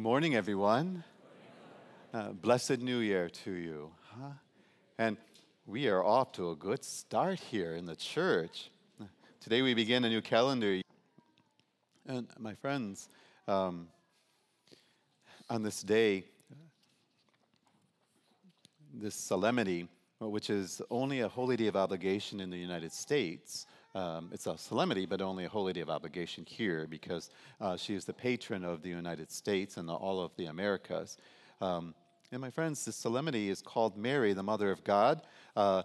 Good morning, everyone. Uh, blessed New Year to you. Huh? And we are off to a good start here in the church. Today we begin a new calendar. And my friends, um, on this day, this solemnity, which is only a holy day of obligation in the United States, um, it's a solemnity, but only a holy day of obligation here because uh, she is the patron of the United States and the, all of the Americas. Um, and my friends, this solemnity is called Mary, the Mother of God, uh,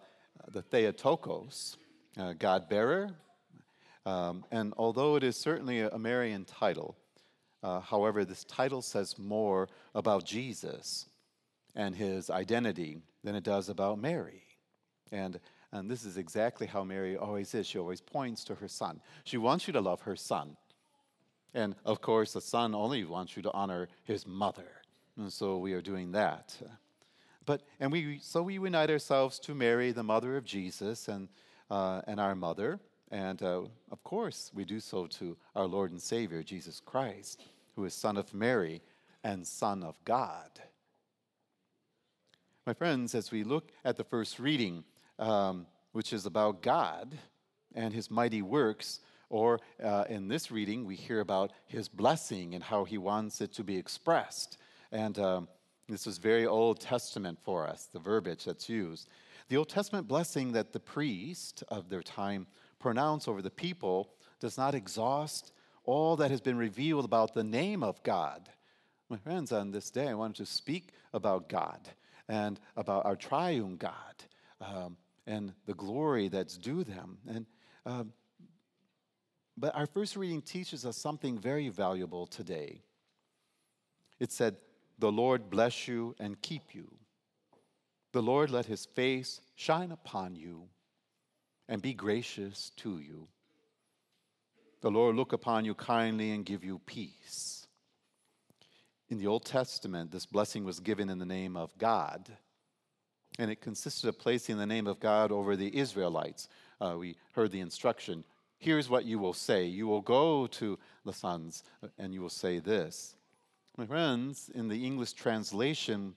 the Theotokos, uh, God bearer. Um, and although it is certainly a Marian title, uh, however, this title says more about Jesus and his identity than it does about Mary. And and this is exactly how Mary always is. She always points to her son. She wants you to love her son. And of course, the son only wants you to honor his mother. And so we are doing that. But, and we, so we unite ourselves to Mary, the mother of Jesus, and, uh, and our mother. And uh, of course, we do so to our Lord and Savior, Jesus Christ, who is Son of Mary and Son of God. My friends, as we look at the first reading, um, which is about God and his mighty works. Or uh, in this reading, we hear about his blessing and how he wants it to be expressed. And um, this is very Old Testament for us, the verbiage that's used. The Old Testament blessing that the priest of their time pronounce over the people does not exhaust all that has been revealed about the name of God. My friends, on this day, I wanted to speak about God and about our triune God. Um, and the glory that's due them. And, um, but our first reading teaches us something very valuable today. It said, The Lord bless you and keep you. The Lord let his face shine upon you and be gracious to you. The Lord look upon you kindly and give you peace. In the Old Testament, this blessing was given in the name of God and it consisted of placing the name of God over the Israelites. Uh, we heard the instruction here's what you will say. You will go to the sons uh, and you will say this. My friends, in the English translation,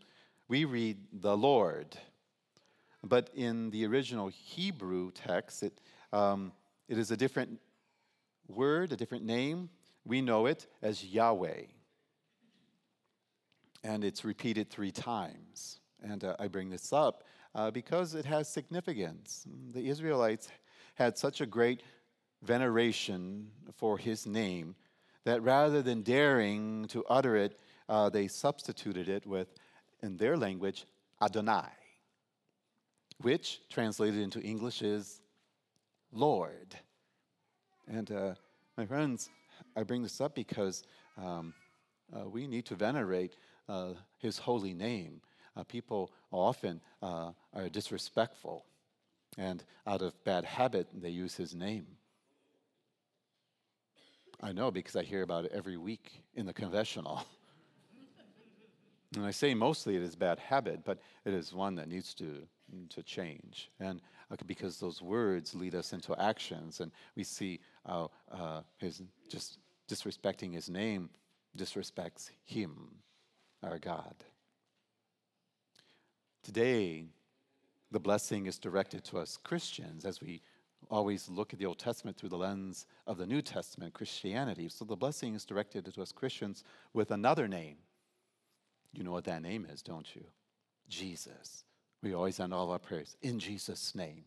we read the Lord. But in the original Hebrew text, it, um, it is a different word, a different name. We know it as Yahweh. And it's repeated three times. And uh, I bring this up uh, because it has significance. The Israelites had such a great veneration for his name that rather than daring to utter it, uh, they substituted it with, in their language, Adonai, which translated into English is Lord. And uh, my friends, I bring this up because um, uh, we need to venerate uh, his holy name uh, people often uh, are disrespectful, and out of bad habit, they use his name. I know because I hear about it every week in the confessional. and I say mostly it is bad habit, but it is one that needs to, to change. And uh, because those words lead us into actions, and we see how uh, his just disrespecting his name disrespects him, our God. Today, the blessing is directed to us Christians as we always look at the Old Testament through the lens of the New Testament, Christianity. So the blessing is directed to us Christians with another name. You know what that name is, don't you? Jesus. We always end all our prayers in Jesus' name.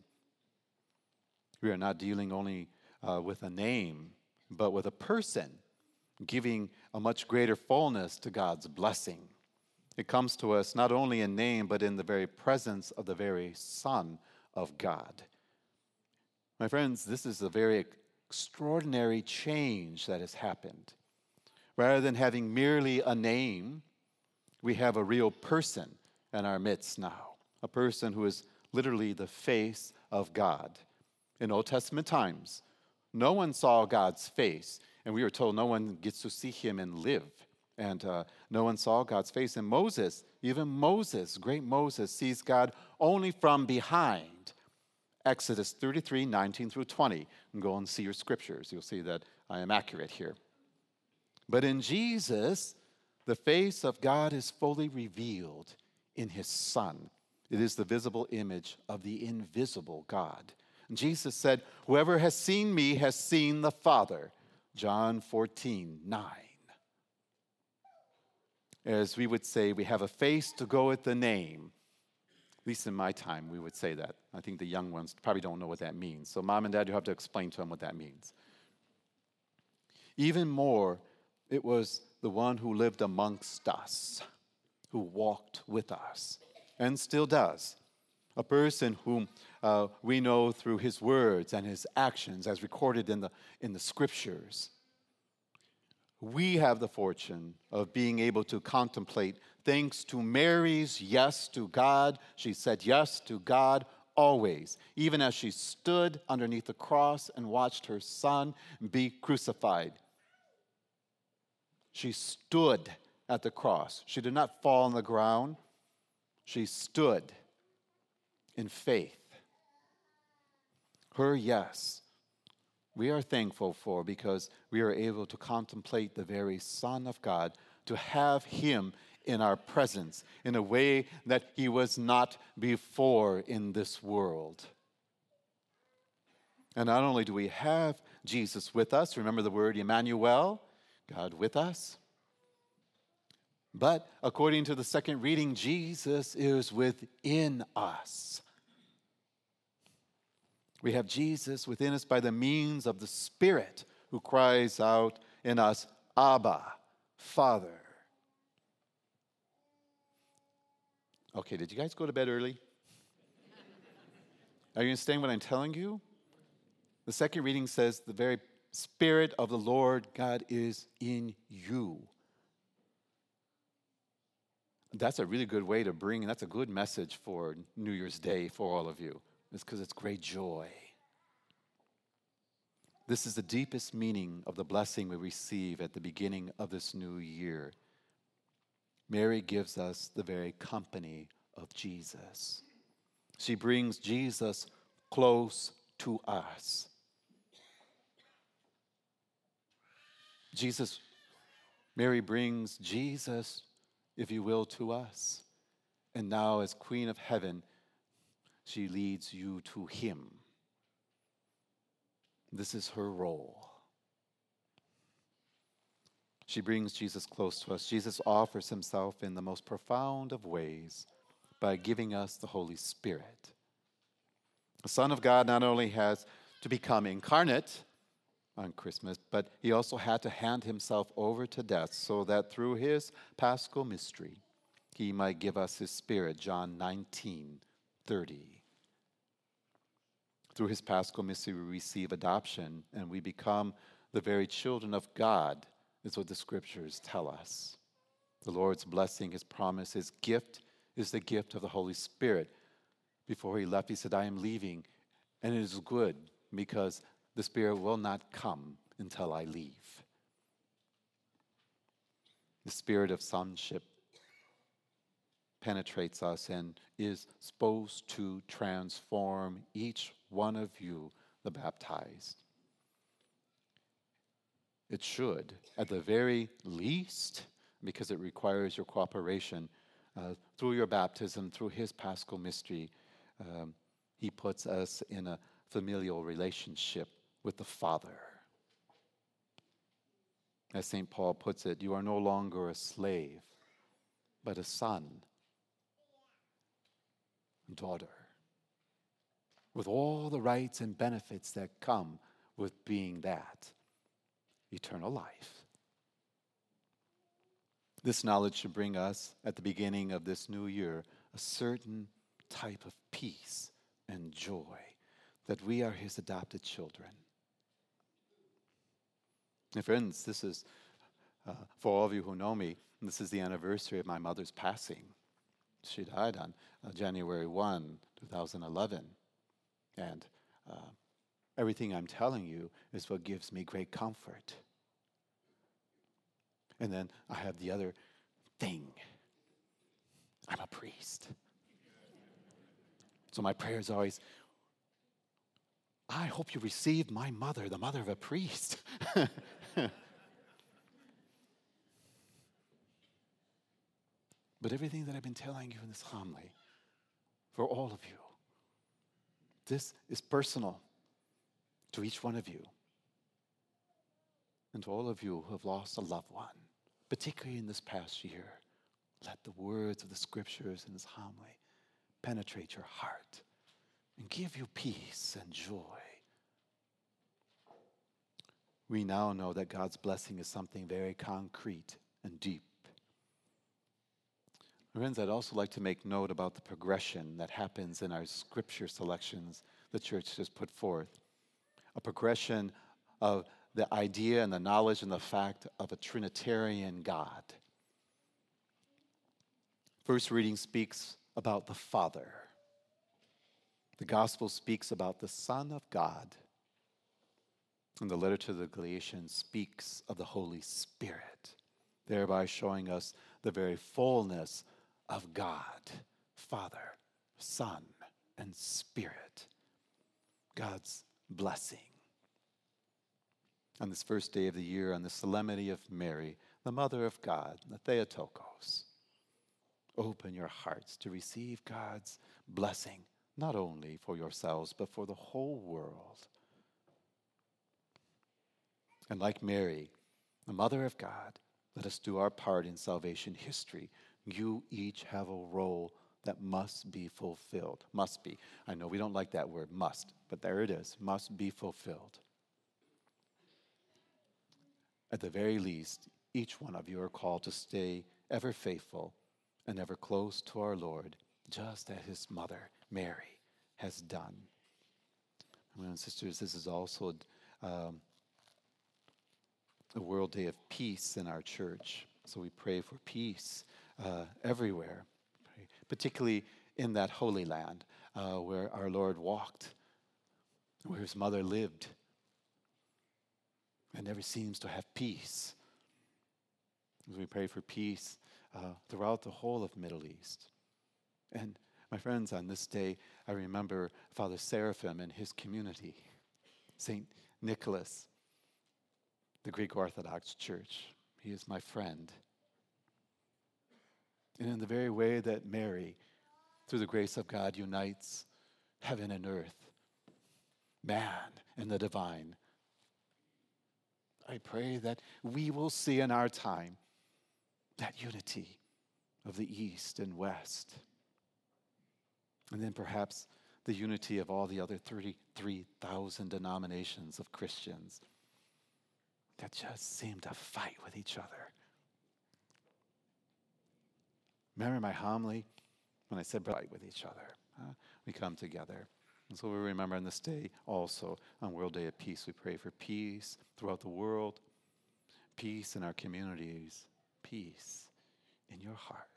We are not dealing only uh, with a name, but with a person, giving a much greater fullness to God's blessing. It comes to us not only in name, but in the very presence of the very Son of God. My friends, this is a very extraordinary change that has happened. Rather than having merely a name, we have a real person in our midst now, a person who is literally the face of God. In Old Testament times, no one saw God's face, and we were told no one gets to see him and live and uh, no one saw God's face. And Moses, even Moses, great Moses, sees God only from behind. Exodus 33, 19 through 20. And go and see your scriptures. You'll see that I am accurate here. But in Jesus, The face of God is fully revealed in his Son. It is the visible image of the invisible God. And Jesus said, Whoever has seen me has seen the Father. John 14, 9. As we would say, we have a face to go with the name. At least in my time, we would say that. I think the young ones probably don't know what that means. So, mom and dad, you have to explain to them what that means. Even more, it was the one who lived amongst us, who walked with us, and still does. A person whom uh, we know through his words and his actions as recorded in the, in the scriptures. We have the fortune of being able to contemplate, thanks to Mary's yes to God. She said yes to God always, even as she stood underneath the cross and watched her son be crucified. She stood at the cross. She did not fall on the ground. She stood in faith. Her yes, we are thankful for because we are able to contemplate the very Son of God, to have Him in our presence in a way that He was not before in this world. And not only do we have Jesus with us, remember the word Emmanuel, God with us. But according to the second reading, Jesus is within us. We have Jesus within us by the means of the Spirit who cries out in us, Abba, Father. Okay, did you guys go to bed early? Are you understanding what I'm telling you? The second reading says the very Spirit of the Lord God is in you. That's a really good way to bring, that's a good message for New Year's Day for all of you. It's because it's great joy. This is the deepest meaning of the blessing we receive at the beginning of this new year. Mary gives us the very company of Jesus. She brings Jesus close to us. Jesus, Mary brings Jesus, if you will, to us. And now, as Queen of Heaven, she leads you to Him. This is her role. She brings Jesus close to us. Jesus offers himself in the most profound of ways by giving us the Holy Spirit. The Son of God not only has to become incarnate, on Christmas, but he also had to hand himself over to death so that through his paschal mystery, he might give us his spirit. John 19 30. Through his paschal mystery, we receive adoption and we become the very children of God, is what the scriptures tell us. The Lord's blessing, his promise, his gift is the gift of the Holy Spirit. Before he left, he said, I am leaving, and it is good because the Spirit will not come until I leave. The spirit of sonship penetrates us and is supposed to transform each one of you, the baptized. It should, at the very least, because it requires your cooperation, uh, through your baptism, through his paschal mystery, um, he puts us in a familial relationship with the Father. As St. Paul puts it, you are no longer a slave, but a son, daughter, with all the rights and benefits that come with being that eternal life. This knowledge should bring us, at the beginning of this new year, a certain type of peace and joy that we are his adopted children. And friends, this is, uh, for all of you who know me, this is the anniversary of my mother's passing. She died on uh, January 1, 2011. And uh, everything I'm telling you is what gives me great comfort. And then I have the other thing I'm a priest. So my prayer is always, I hope you receive my mother, the mother of a priest. but everything that I've been telling you in this homily, for all of you, this is personal to each one of you and to all of you who have lost a loved one, particularly in this past year. Let the words of the scriptures in this homily penetrate your heart and give you peace and joy. We now know that God's blessing is something very concrete and deep. Friends, I'd also like to make note about the progression that happens in our scripture selections the church has put forth. A progression of the idea and the knowledge and the fact of a Trinitarian God. First reading speaks about the Father. The Gospel speaks about the Son of God. And the letter to the Galatians speaks of the Holy Spirit, thereby showing us the very fullness of God, Father, Son, and Spirit. God's blessing. On this first day of the year, on the solemnity of Mary, the Mother of God, the Theotokos, open your hearts to receive God's blessing, not only for yourselves, but for the whole world. And like Mary, the Mother of God, let us do our part in salvation history you each have a role that must be fulfilled. Must be. I know we don't like that word, must, but there it is. Must be fulfilled. At the very least, each one of you are called to stay ever faithful and ever close to our Lord, just as his mother, Mary, has done. And sisters, this is also um, a World Day of Peace in our church. So we pray for peace uh, everywhere, particularly in that Holy Land uh, where our Lord walked, where his mother lived, and never seems to have peace. As we pray for peace uh, throughout the whole of Middle East. And my friends, on this day, I remember Father Seraphim and his community, St. Nicholas, the Greek Orthodox Church. He is my friend. And in the very way that Mary, through the grace of God, unites heaven and earth, man and the divine, I pray that we will see in our time that unity of the East and West. And then perhaps the unity of all the other 33,000 denominations of Christians that just seem to fight with each other. Remember my homily when I said fight with each other. We come together. And so we remember on this day also, on World Day of Peace, we pray for peace throughout the world, peace in our communities, peace in your heart.